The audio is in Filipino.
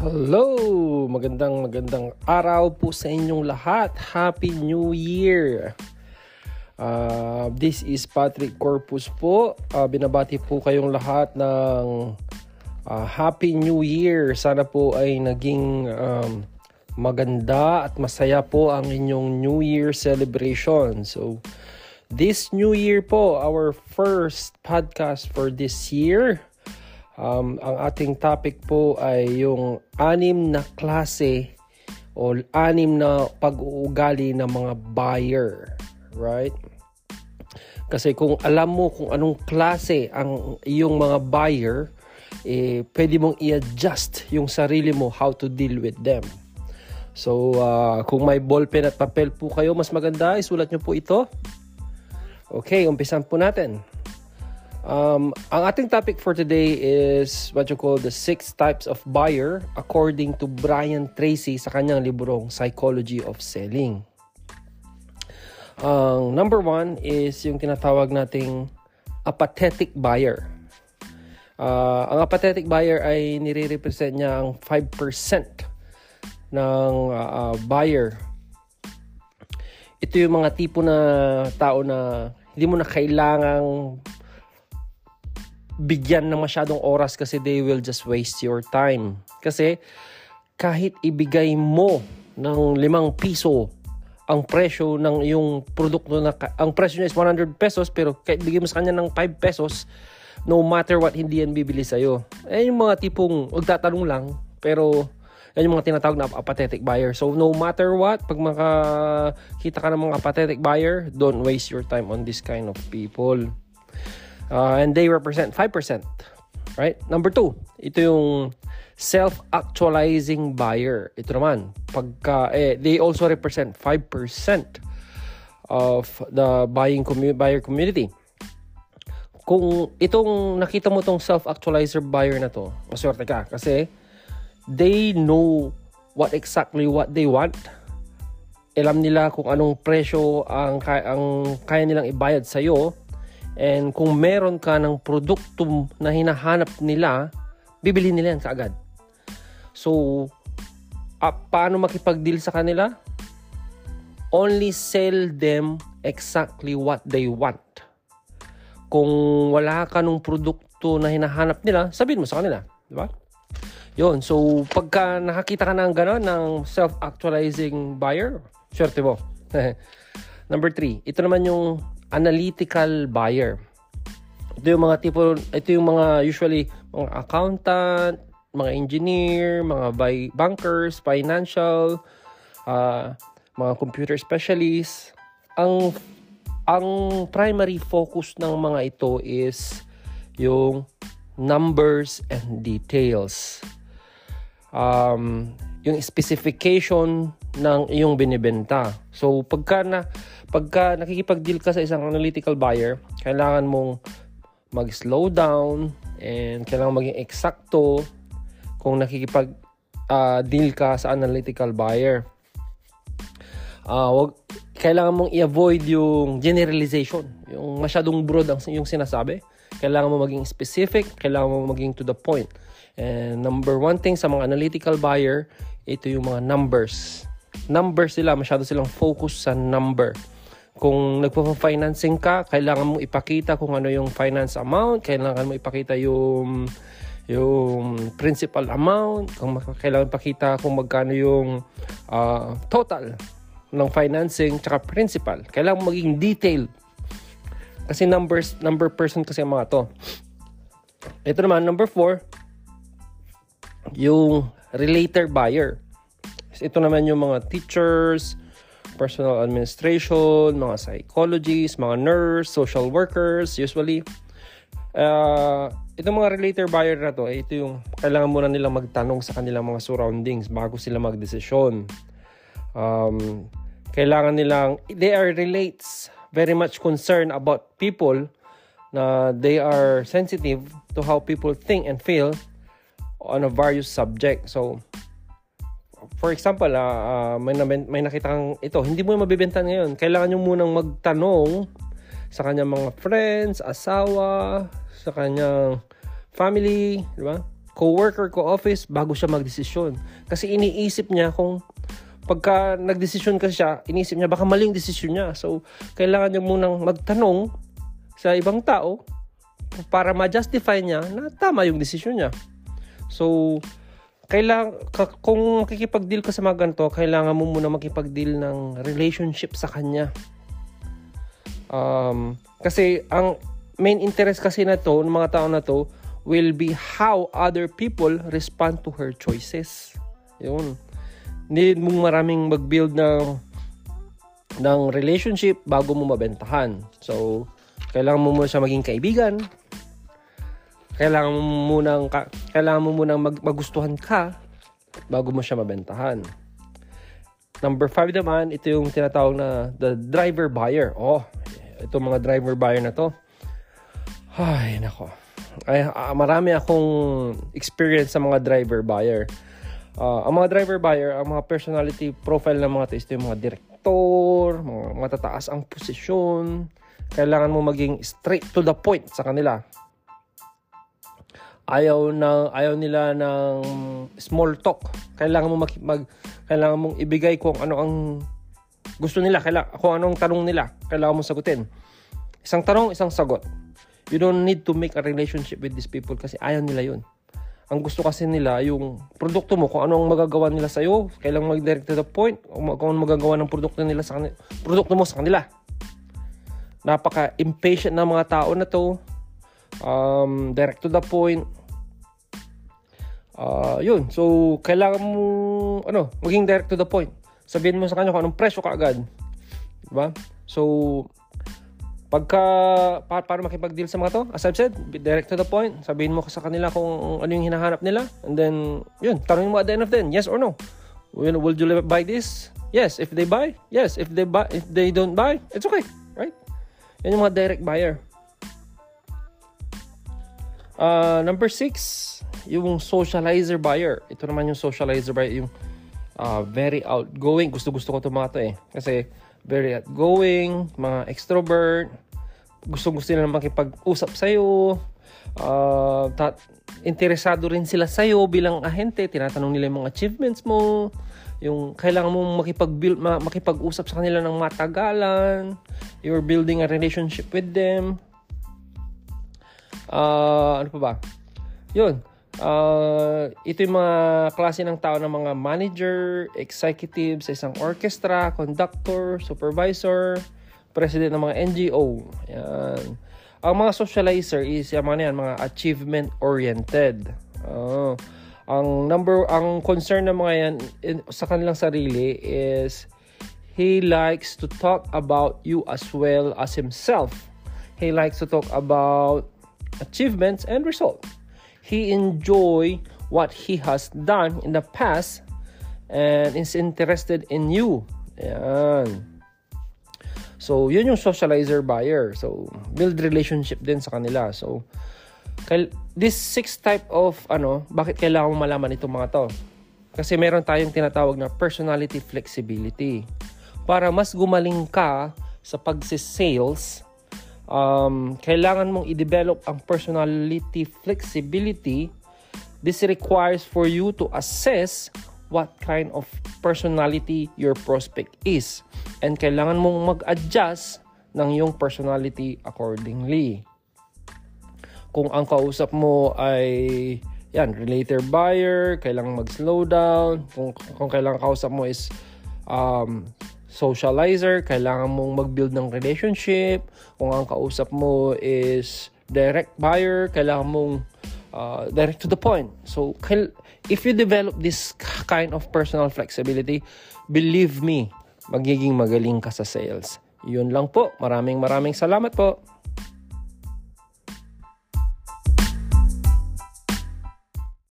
Hello! Magandang magandang araw po sa inyong lahat. Happy New Year! Uh, this is Patrick Corpus po. Uh, binabati po kayong lahat ng uh, Happy New Year. Sana po ay naging um, maganda at masaya po ang inyong New Year celebration. So, this New Year po, our first podcast for this year Um, ang ating topic po ay yung anim na klase o anim na pag-uugali ng mga buyer. Right? Kasi kung alam mo kung anong klase ang iyong mga buyer, eh, pwede mong i-adjust yung sarili mo how to deal with them. So, uh, kung may ballpen at papel po kayo, mas maganda, isulat nyo po ito. Okay, umpisan po natin. Um, ang ating topic for today is what you call the six types of buyer according to Brian Tracy sa kanyang librong Psychology of Selling. Ang um, number one is yung tinatawag nating apathetic buyer. Uh, ang apathetic buyer ay nire-represent niya ang 5% ng uh, buyer. Ito yung mga tipo na tao na hindi mo na kailangang bigyan ng masyadong oras kasi they will just waste your time. Kasi kahit ibigay mo ng limang piso ang presyo ng yung produkto na ang presyo niya is 100 pesos pero kahit bigay mo sa kanya ng 5 pesos no matter what hindi yan bibili sa iyo. Eh yung mga tipong magtatanong lang pero yan yung mga tinatawag na apathetic buyer. So no matter what, pag makakita ka ng mga apathetic buyer, don't waste your time on this kind of people. Uh, and they represent 5%. Right? Number two, ito yung self-actualizing buyer. Ito naman, pagka, eh, they also represent 5% of the buying commu- buyer community. Kung itong nakita mo tong self-actualizer buyer na to, maswerte ka kasi they know what exactly what they want. Alam nila kung anong presyo ang, ang kaya nilang ibayad sa iyo And kung meron ka ng produkto na hinahanap nila, bibili nila yan kaagad. So, uh, paano makipag-deal sa kanila? Only sell them exactly what they want. Kung wala ka ng produkto na hinahanap nila, sabihin mo sa kanila. Di ba? Yun. So, pagka nakakita ka ng gano'n, ng self-actualizing buyer, swerte mo. Number three, ito naman yung analytical buyer. Ito yung mga tipo, ito yung mga usually mga accountant, mga engineer, mga bankers, financial, uh, mga computer specialists. Ang ang primary focus ng mga ito is yung numbers and details. Um, yung specification ng iyong binibenta. So, pagka na pagka nakikipag-deal ka sa isang analytical buyer, kailangan mong mag-slow down and kailangan maging eksakto kung nakikipag uh, deal ka sa analytical buyer. Uh, wag, kailangan mong i-avoid yung generalization, yung masyadong broad ang yung sinasabi. Kailangan mo maging specific, kailangan mo maging to the point. And number one thing sa mga analytical buyer, ito yung mga numbers. Numbers sila, masyado silang focus sa number. Kung nagpo-financing ka, kailangan mo ipakita kung ano yung finance amount, kailangan mo ipakita yung yung principal amount, kung kailangan ipakita kung magkano yung uh, total ng financing tsaka principal. Kailangan maging detailed. Kasi numbers, number person kasi ang mga to. Ito naman, number four, yung relator buyer. Ito naman yung mga teachers, personal administration, mga psychologists, mga nurse, social workers, usually. Uh, itong mga relator buyer na to, eh, ito yung kailangan muna nilang magtanong sa kanilang mga surroundings bago sila magdesisyon. Um, kailangan nilang, they are relates very much concerned about people na they are sensitive to how people think and feel on a various subject. So, for example, uh, may, may nakita kang ito, hindi mo mabibenta ngayon. Kailangan nyo munang magtanong sa kanyang mga friends, asawa, sa kanyang family, di ba? co-worker, co-office, bago siya magdesisyon. Kasi iniisip niya kung pagka nagdesisyon kasi siya, iniisip niya baka maling desisyon niya. So, kailangan niya munang magtanong sa ibang tao para ma-justify niya na tama yung desisyon niya. So, kailang kung makikipag-deal ka sa mga ganito, kailangan mo muna makipag-deal ng relationship sa kanya. Um, kasi ang main interest kasi na to, ng mga tao na to, will be how other people respond to her choices. Yun. Need mong maraming mag-build ng ng relationship bago mo mabentahan. So, kailangan mo muna siya maging kaibigan. Kailangan mo muna kailangan mo muna mag, magustuhan ka bago mo siya mabentahan. Number 5 naman, ito yung tinatawag na the driver buyer. Oh, ito mga driver buyer na to. Ay, nako ay, uh, marami akong experience sa mga driver buyer. Uh, ang mga driver buyer, ang mga personality profile ng mga to, yung mga direktor, mga matataas ang posisyon. Kailangan mo maging straight to the point sa kanila. Ayaw na ayaw nila ng small talk. Kailangan mo mag, mag kailangan mong ibigay kung ano ang gusto nila, kailangan, kung anong tanong nila, kailangan mo sagutin. Isang tanong, isang sagot. You don't need to make a relationship with these people kasi ayaw nila yun. Ang gusto kasi nila, yung produkto mo, kung ano ang magagawa nila sa'yo, kailangan mag-direct to the point, kung ano magagawa ng produkto nila sa kanila, produkto mo sa kanila. Napaka-impatient na mga tao na to. Um, direct to the point. Uh, yun. So, kailangan mo, ano, maging direct to the point. Sabihin mo sa kanya kung anong presyo ka agad. Diba? So, Pagka, pa, para makipag-deal sa mga to, as I've said, direct to the point. Sabihin mo sa kanila kung ano yung hinahanap nila. And then, yun, tanongin mo at the end of the day, yes or no. Will, will you buy this? Yes. If they buy, yes. If they buy, if they don't buy, it's okay. Right? Yan yung mga direct buyer. Uh, number six, yung socializer buyer. Ito naman yung socializer buyer, yung uh, very outgoing. Gusto-gusto ko itong mga to eh. Kasi, very outgoing, mga extrovert, gusto-gusto nila makipag-usap sa'yo, uh, ta- interesado rin sila sa'yo bilang ahente, tinatanong nila yung mga achievements mo, yung kailangan mo makipag-build, makipag-usap sa kanila ng matagalan, you're building a relationship with them. Uh, ano pa ba? Yun. Uh, ito yung mga klase ng tao ng mga manager, executive sa isang orchestra, conductor, supervisor, president ng mga NGO. Yan. Ang mga socializer is yung mga yan, mga achievement oriented. Uh, ang number ang concern ng mga yan in, sa kanilang sarili is he likes to talk about you as well as himself. He likes to talk about achievements and results he enjoy what he has done in the past and is interested in you. Ayan. So, yun yung socializer buyer. So, build relationship din sa kanila. So, this six type of ano, bakit kailangan mo malaman itong mga to? Kasi meron tayong tinatawag na personality flexibility. Para mas gumaling ka sa pagsi-sales, um, kailangan mong i-develop ang personality flexibility. This requires for you to assess what kind of personality your prospect is. And kailangan mong mag-adjust ng yung personality accordingly. Kung ang kausap mo ay yan, relator buyer, kailangan mag-slow down. Kung, kung kailangan kausap mo is um, socializer, kailangan mong mag-build ng relationship. Kung ang kausap mo is direct buyer, kailangan mong uh, direct to the point. So, if you develop this kind of personal flexibility, believe me, magiging magaling ka sa sales. Yun lang po. Maraming maraming salamat po.